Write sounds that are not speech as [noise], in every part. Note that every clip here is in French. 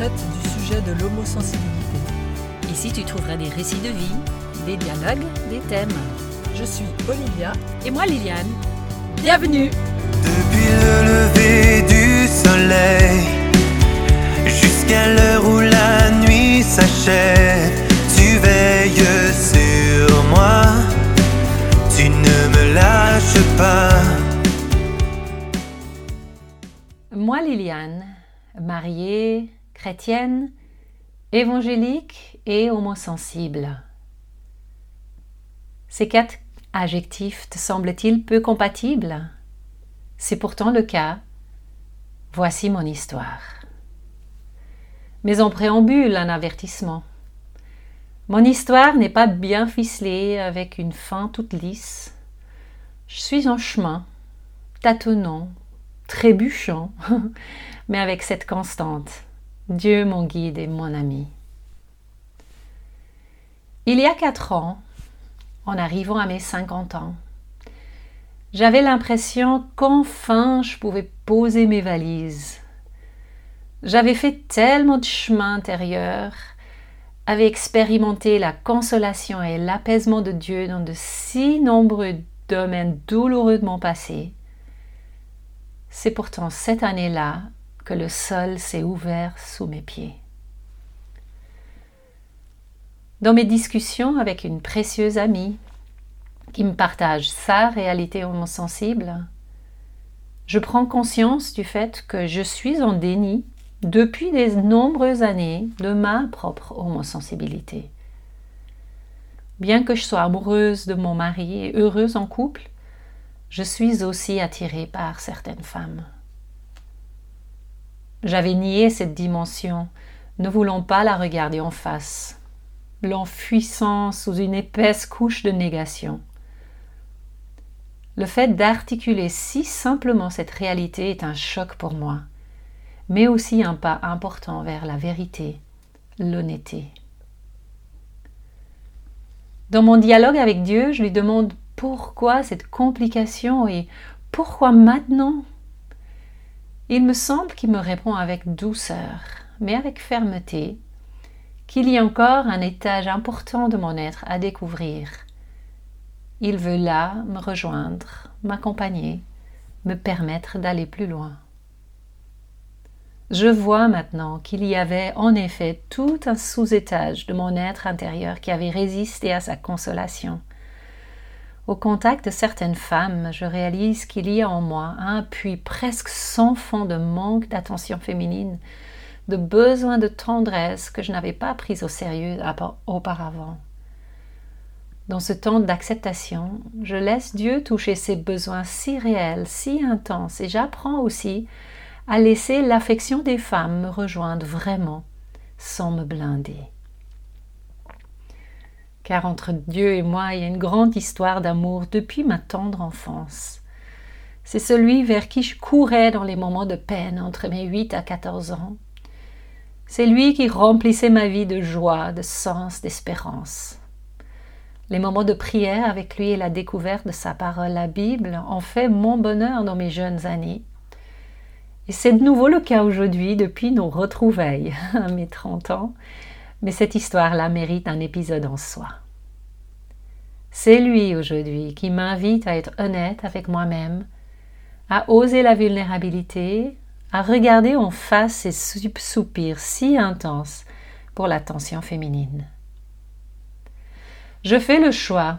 traite du sujet de l'homosensibilité. Ici, tu trouveras des récits de vie, des dialogues, des thèmes. Je suis Olivia. Et moi, Liliane. Bienvenue Depuis le lever du soleil jusqu'à l'heure où la nuit s'achève, tu veilles sur moi, tu ne me lâches pas. Moi, Liliane, mariée, chrétienne, évangélique et homosensible. Ces quatre adjectifs te semblent-ils peu compatibles? C'est pourtant le cas. Voici mon histoire. Mais en préambule, un avertissement. Mon histoire n'est pas bien ficelée avec une fin toute lisse. Je suis en chemin, tâtonnant, trébuchant, [laughs] mais avec cette constante. Dieu mon guide et mon ami. Il y a quatre ans, en arrivant à mes 50 ans, j'avais l'impression qu'enfin je pouvais poser mes valises. J'avais fait tellement de chemin intérieur, avais expérimenté la consolation et l'apaisement de Dieu dans de si nombreux domaines douloureux de mon passé. C'est pourtant cette année-là que le sol s'est ouvert sous mes pieds. Dans mes discussions avec une précieuse amie qui me partage sa réalité homosensible, je prends conscience du fait que je suis en déni depuis de nombreuses années de ma propre homosensibilité. Bien que je sois amoureuse de mon mari et heureuse en couple, je suis aussi attirée par certaines femmes. J'avais nié cette dimension, ne voulant pas la regarder en face, l'enfuissant sous une épaisse couche de négation. Le fait d'articuler si simplement cette réalité est un choc pour moi, mais aussi un pas important vers la vérité, l'honnêteté. Dans mon dialogue avec Dieu, je lui demande pourquoi cette complication et pourquoi maintenant Il me semble qu'il me répond avec douceur, mais avec fermeté, qu'il y a encore un étage important de mon être à découvrir. Il veut là me rejoindre, m'accompagner, me permettre d'aller plus loin. Je vois maintenant qu'il y avait en effet tout un sous-étage de mon être intérieur qui avait résisté à sa consolation. Au contact de certaines femmes, je réalise qu'il y a en moi un puits presque sans fond de manque d'attention féminine, de besoin de tendresse que je n'avais pas pris au sérieux auparavant. Dans ce temps d'acceptation, je laisse Dieu toucher ces besoins si réels, si intenses, et j'apprends aussi à laisser l'affection des femmes me rejoindre vraiment, sans me blinder. Car entre Dieu et moi, il y a une grande histoire d'amour depuis ma tendre enfance. C'est celui vers qui je courais dans les moments de peine entre mes 8 à 14 ans. C'est lui qui remplissait ma vie de joie, de sens, d'espérance. Les moments de prière avec lui et la découverte de sa parole, la Bible, ont fait mon bonheur dans mes jeunes années. Et c'est de nouveau le cas aujourd'hui depuis nos retrouvailles à [laughs] mes 30 ans, mais cette histoire-là mérite un épisode en soi. C'est lui aujourd'hui qui m'invite à être honnête avec moi-même, à oser la vulnérabilité, à regarder en face ces soupirs si intenses pour l'attention féminine. Je fais le choix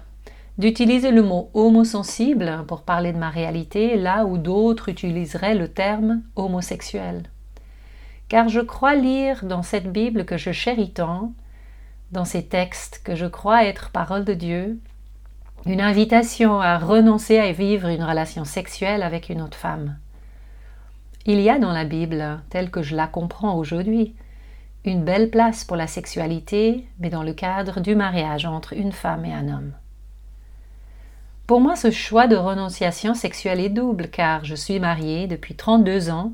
d'utiliser le mot homosensible pour parler de ma réalité là où d'autres utiliseraient le terme homosexuel. Car je crois lire dans cette Bible que je chéris tant, dans ces textes que je crois être parole de Dieu, une invitation à renoncer à vivre une relation sexuelle avec une autre femme. Il y a dans la Bible, telle que je la comprends aujourd'hui, une belle place pour la sexualité, mais dans le cadre du mariage entre une femme et un homme. Pour moi, ce choix de renonciation sexuelle est double, car je suis mariée depuis 32 ans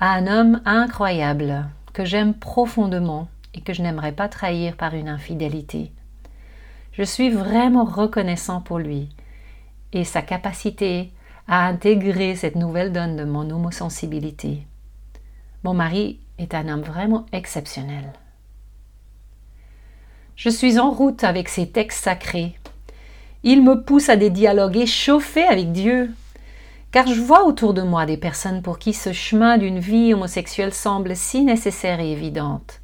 à un homme incroyable, que j'aime profondément et que je n'aimerais pas trahir par une infidélité. Je suis vraiment reconnaissant pour lui et sa capacité à intégrer cette nouvelle donne de mon homosensibilité. Mon mari est un homme vraiment exceptionnel. Je suis en route avec ces textes sacrés. Ils me poussent à des dialogues échauffés avec Dieu, car je vois autour de moi des personnes pour qui ce chemin d'une vie homosexuelle semble si nécessaire et évidente.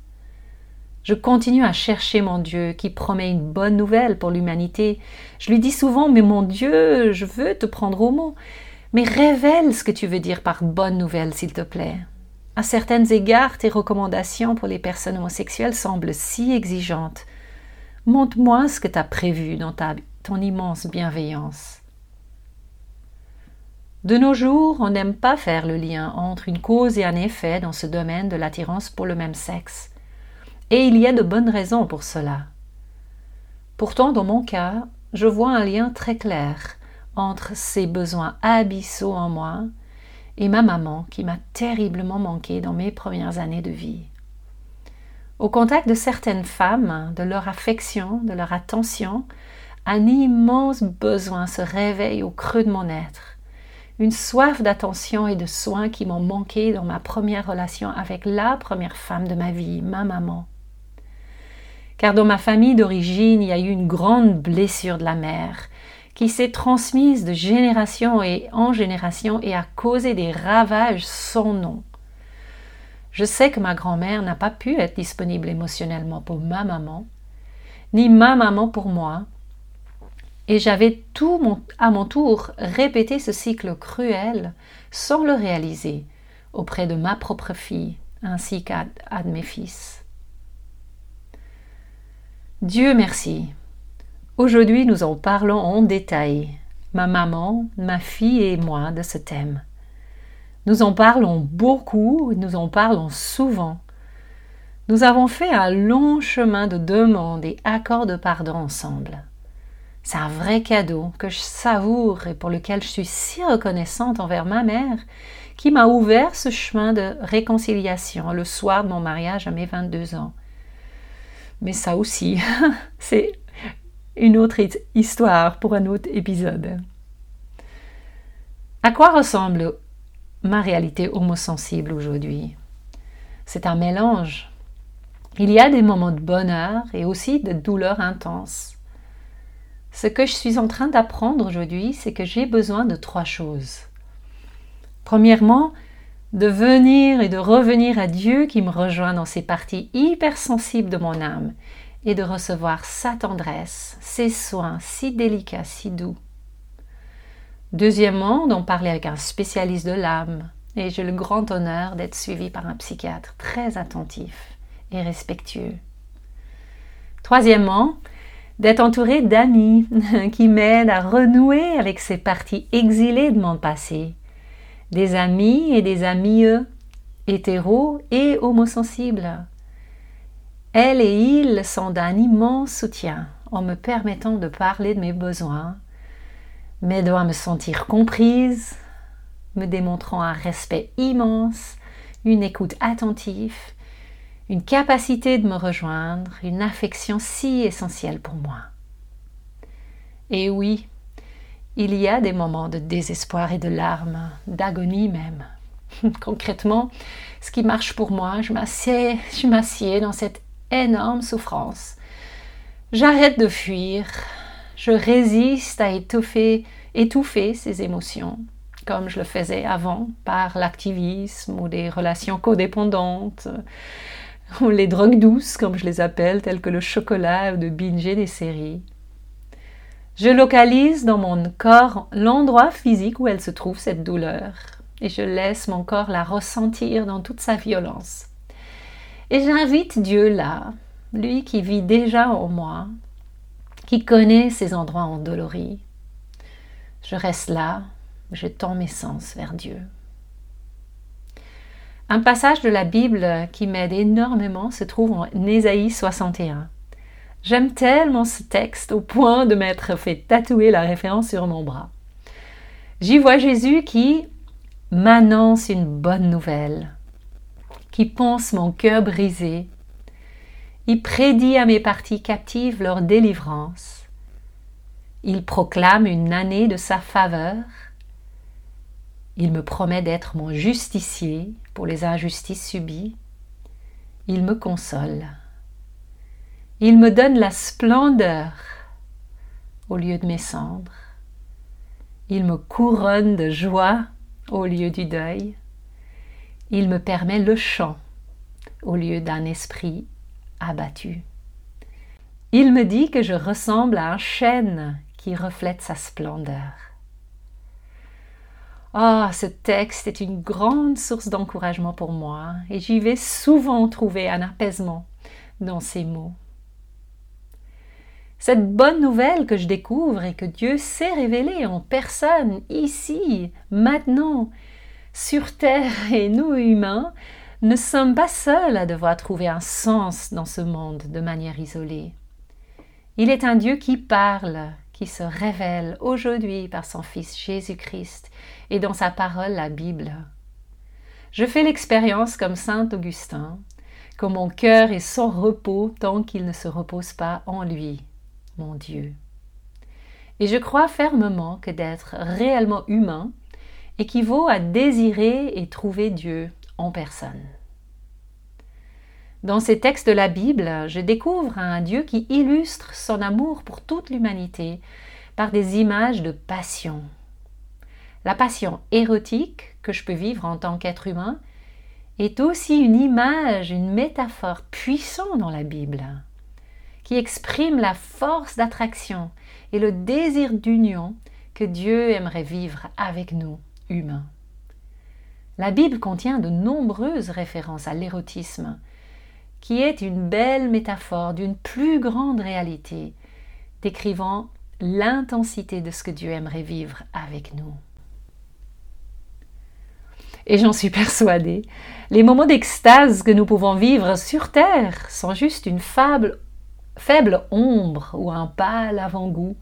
Je continue à chercher mon Dieu qui promet une bonne nouvelle pour l'humanité. Je lui dis souvent Mais mon Dieu, je veux te prendre au mot. Mais révèle ce que tu veux dire par bonne nouvelle, s'il te plaît. À certains égards, tes recommandations pour les personnes homosexuelles semblent si exigeantes. Montre-moi ce que tu as prévu dans ton immense bienveillance. De nos jours, on n'aime pas faire le lien entre une cause et un effet dans ce domaine de l'attirance pour le même sexe. Et il y a de bonnes raisons pour cela. Pourtant, dans mon cas, je vois un lien très clair entre ces besoins abyssaux en moi et ma maman qui m'a terriblement manqué dans mes premières années de vie. Au contact de certaines femmes, de leur affection, de leur attention, un immense besoin se réveille au creux de mon être. Une soif d'attention et de soins qui m'ont manqué dans ma première relation avec la première femme de ma vie, ma maman. Car dans ma famille d'origine, il y a eu une grande blessure de la mère qui s'est transmise de génération et en génération et a causé des ravages sans nom. Je sais que ma grand-mère n'a pas pu être disponible émotionnellement pour ma maman, ni ma maman pour moi, et j'avais tout à mon tour répété ce cycle cruel sans le réaliser auprès de ma propre fille ainsi qu'à mes fils. Dieu merci. Aujourd'hui, nous en parlons en détail, ma maman, ma fille et moi, de ce thème. Nous en parlons beaucoup, nous en parlons souvent. Nous avons fait un long chemin de demande et accord de pardon ensemble. C'est un vrai cadeau que je savoure et pour lequel je suis si reconnaissante envers ma mère qui m'a ouvert ce chemin de réconciliation le soir de mon mariage à mes 22 ans. Mais ça aussi, [laughs] c'est une autre histoire pour un autre épisode. À quoi ressemble ma réalité homosensible aujourd'hui? C'est un mélange. Il y a des moments de bonheur et aussi de douleur intense. Ce que je suis en train d'apprendre aujourd'hui, c'est que j'ai besoin de trois choses. Premièrement, de venir et de revenir à Dieu qui me rejoint dans ces parties hypersensibles de mon âme et de recevoir sa tendresse, ses soins si délicats, si doux. Deuxièmement, d'en parler avec un spécialiste de l'âme. Et j'ai le grand honneur d'être suivi par un psychiatre très attentif et respectueux. Troisièmement, d'être entouré d'amis [laughs] qui m'aident à renouer avec ces parties exilées de mon passé. Des amis et des amis hétéros et homosensibles. Elles et ils sont d'un immense soutien en me permettant de parler de mes besoins, m'aidant à me sentir comprise, me démontrant un respect immense, une écoute attentive, une capacité de me rejoindre, une affection si essentielle pour moi. Et oui, il y a des moments de désespoir et de larmes, d'agonie même. [laughs] Concrètement, ce qui marche pour moi, je m'assieds, je m'assieds dans cette énorme souffrance. J'arrête de fuir, je résiste à étouffer, étouffer ces émotions, comme je le faisais avant par l'activisme ou des relations codépendantes, ou les drogues douces, comme je les appelle, telles que le chocolat ou de binger des séries. Je localise dans mon corps l'endroit physique où elle se trouve, cette douleur, et je laisse mon corps la ressentir dans toute sa violence. Et j'invite Dieu là, lui qui vit déjà en moi, qui connaît ces endroits endoloris. Je reste là, je tends mes sens vers Dieu. Un passage de la Bible qui m'aide énormément se trouve en Ésaïe 61. J'aime tellement ce texte au point de m'être fait tatouer la référence sur mon bras. J'y vois Jésus qui m'annonce une bonne nouvelle, qui pense mon cœur brisé il prédit à mes parties captives leur délivrance. Il proclame une année de sa faveur. Il me promet d'être mon justicier pour les injustices subies. Il me console. Il me donne la splendeur au lieu de mes cendres. Il me couronne de joie au lieu du deuil. Il me permet le chant au lieu d'un esprit abattu. Il me dit que je ressemble à un chêne qui reflète sa splendeur. Ah, ce texte est une grande source d'encouragement pour moi et j'y vais souvent trouver un apaisement dans ces mots. Cette bonne nouvelle que je découvre et que Dieu s'est révélée en personne, ici, maintenant, sur Terre [laughs] et nous humains, ne sommes pas seuls à devoir trouver un sens dans ce monde de manière isolée. Il est un Dieu qui parle, qui se révèle aujourd'hui par son Fils Jésus-Christ et dans sa parole, la Bible. Je fais l'expérience comme Saint Augustin, que mon cœur est sans repos tant qu'il ne se repose pas en lui, mon Dieu. Et je crois fermement que d'être réellement humain équivaut à désirer et trouver Dieu en personne. Dans ces textes de la Bible, je découvre un Dieu qui illustre son amour pour toute l'humanité par des images de passion. La passion érotique que je peux vivre en tant qu'être humain est aussi une image, une métaphore puissante dans la Bible qui exprime la force d'attraction et le désir d'union que Dieu aimerait vivre avec nous, humains. La Bible contient de nombreuses références à l'érotisme, qui est une belle métaphore d'une plus grande réalité, décrivant l'intensité de ce que Dieu aimerait vivre avec nous. Et j'en suis persuadée, les moments d'extase que nous pouvons vivre sur Terre sont juste une fable faible ombre ou un pâle avant-goût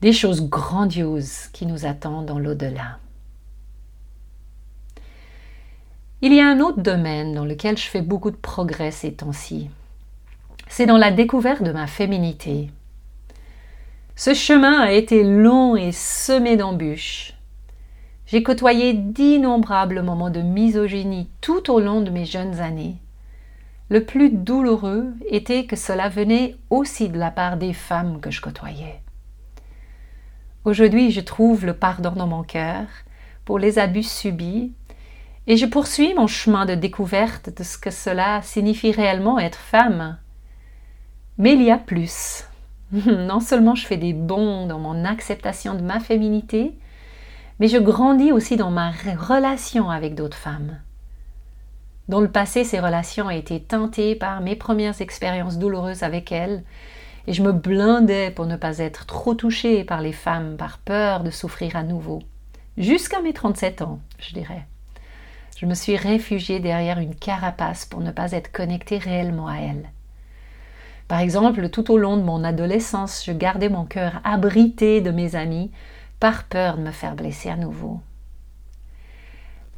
des choses grandioses qui nous attendent dans l'au-delà. Il y a un autre domaine dans lequel je fais beaucoup de progrès ces temps-ci. C'est dans la découverte de ma féminité. Ce chemin a été long et semé d'embûches. J'ai côtoyé d'innombrables moments de misogynie tout au long de mes jeunes années le plus douloureux était que cela venait aussi de la part des femmes que je côtoyais. Aujourd'hui, je trouve le pardon dans mon cœur pour les abus subis et je poursuis mon chemin de découverte de ce que cela signifie réellement être femme. Mais il y a plus. [laughs] Non seulement je fais des bons dans mon acceptation de ma féminité, mais je grandis aussi dans ma relation avec d'autres femmes. Dans le passé, ces relations été teintées par mes premières expériences douloureuses avec elles, et je me blindais pour ne pas être trop touchée par les femmes, par peur de souffrir à nouveau. Jusqu'à mes 37 ans, je dirais. Je me suis réfugiée derrière une carapace pour ne pas être connectée réellement à elles. Par exemple, tout au long de mon adolescence, je gardais mon cœur abrité de mes amis par peur de me faire blesser à nouveau.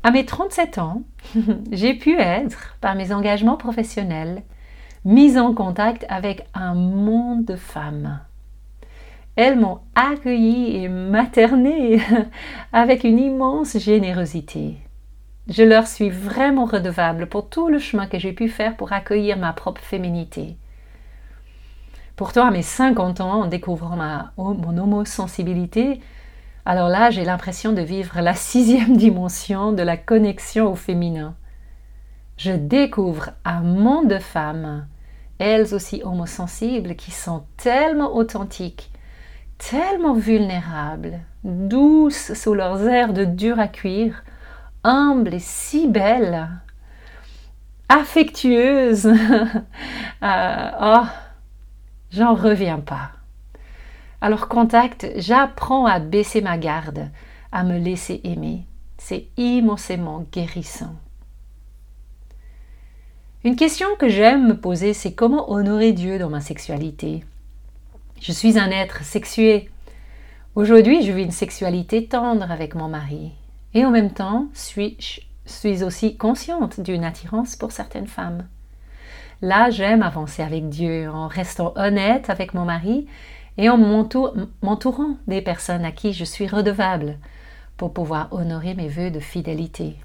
À mes 37 ans, [laughs] j'ai pu être, par mes engagements professionnels, mise en contact avec un monde de femmes. Elles m'ont accueillie et maternée [laughs] avec une immense générosité. Je leur suis vraiment redevable pour tout le chemin que j'ai pu faire pour accueillir ma propre féminité. Pourtant, à mes 50 ans, en découvrant ma, mon homosensibilité, alors là, j'ai l'impression de vivre la sixième dimension de la connexion au féminin. Je découvre un monde de femmes, elles aussi homosensibles, qui sont tellement authentiques, tellement vulnérables, douces sous leurs airs de dur à cuire, humbles et si belles, affectueuses. [laughs] euh, oh, j'en reviens pas. Alors contact, j'apprends à baisser ma garde, à me laisser aimer. C'est immensément guérissant. Une question que j'aime me poser, c'est comment honorer Dieu dans ma sexualité? Je suis un être sexué. Aujourd'hui, je vis une sexualité tendre avec mon mari. Et en même temps, suis, je suis aussi consciente d'une attirance pour certaines femmes. Là, j'aime avancer avec Dieu en restant honnête avec mon mari et en m'entourant des personnes à qui je suis redevable pour pouvoir honorer mes vœux de fidélité.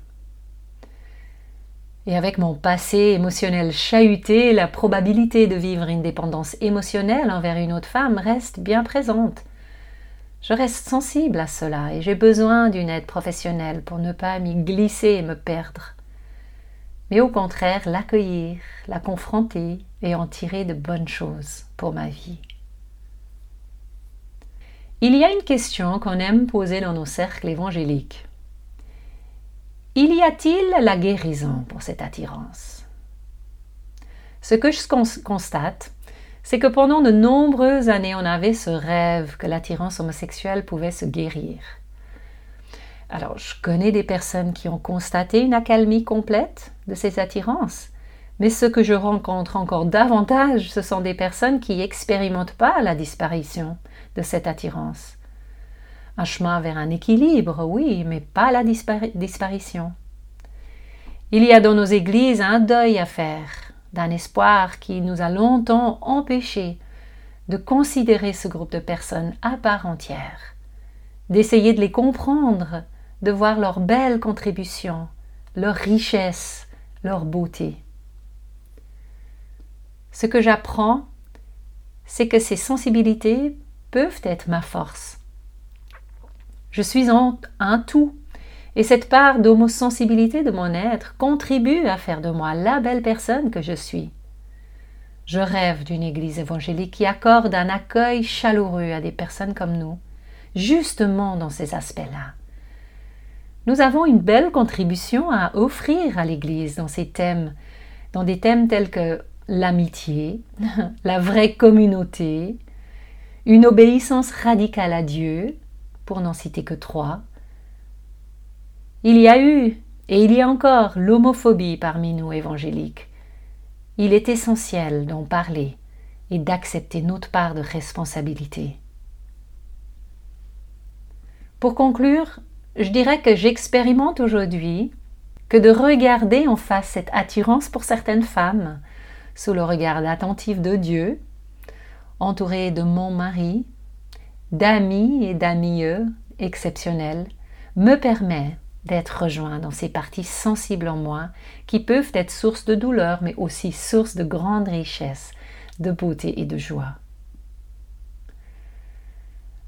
Et avec mon passé émotionnel chahuté, la probabilité de vivre une dépendance émotionnelle envers une autre femme reste bien présente. Je reste sensible à cela et j'ai besoin d'une aide professionnelle pour ne pas m'y glisser et me perdre. Mais au contraire, l'accueillir, la confronter et en tirer de bonnes choses pour ma vie. Il y a une question qu'on aime poser dans nos cercles évangéliques. Il y a-t-il la guérison pour cette attirance? Ce que je constate, c'est que pendant de nombreuses années, on avait ce rêve que l'attirance homosexuelle pouvait se guérir. Alors, je connais des personnes qui ont constaté une accalmie complète de ces attirances, mais ce que je rencontre encore davantage, ce sont des personnes qui expérimentent pas la disparition de cette attirance un chemin vers un équilibre, oui, mais pas la disparition. Il y a dans nos églises un deuil à faire, d'un espoir qui nous a longtemps empêchés de considérer ce groupe de personnes à part entière, d'essayer de les comprendre, de voir leurs belles contributions, leur richesse, leur beauté. Ce que j'apprends, c'est que ces sensibilités peuvent être ma force je suis en un tout. Et cette part d'homosensibilité de mon être contribue à faire de moi la belle personne que je suis. Je rêve d'une Église évangélique qui accorde un accueil chaleureux à des personnes comme nous, justement dans ces aspects-là. Nous avons une belle contribution à offrir à l'Église dans ces thèmes, dans des thèmes tels que l'amitié, [laughs] la vraie communauté, une obéissance radicale à Dieu, pour n'en citer que trois. Il y a eu, et il y a encore, l'homophobie parmi nous évangéliques. Il est essentiel d'en parler et d'accepter notre part de responsabilité. Pour conclure, je dirais que j'expérimente aujourd'hui que de regarder en face cette attirance pour certaines femmes, sous le regard attentif de Dieu, entourée de mon mari, d'amis et d'amis exceptionnels me permet d'être rejoint dans ces parties sensibles en moi qui peuvent être source de douleur mais aussi source de grande richesse, de beauté et de joie.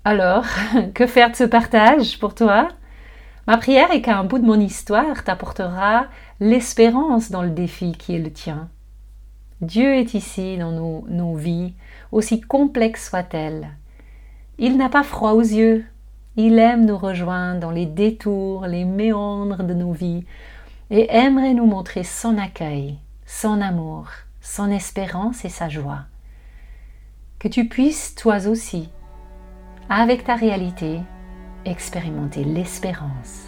Alors, [laughs] que faire de ce partage pour toi? Ma prière est qu'un bout de mon histoire t'apportera l'espérance dans le défi qui est le tien. Dieu est ici dans nos, vies, aussi complexes soient-elles, il n'a pas froid aux yeux. Il aime nous rejoindre dans les détours, les méandres de nos vies et aimerait nous montrer son accueil, son amour, son espérance et sa joie. Que tu puisses, toi aussi, avec ta réalité, expérimenter l'espérance.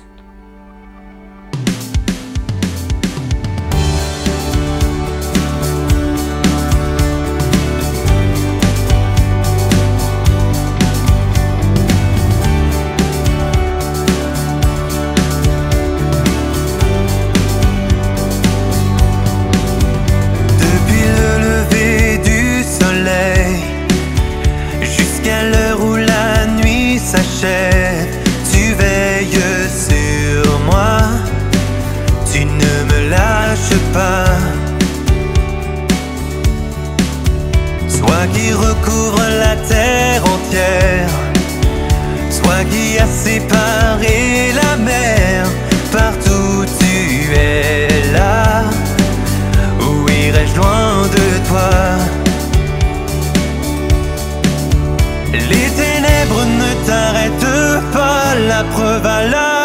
Preuve à la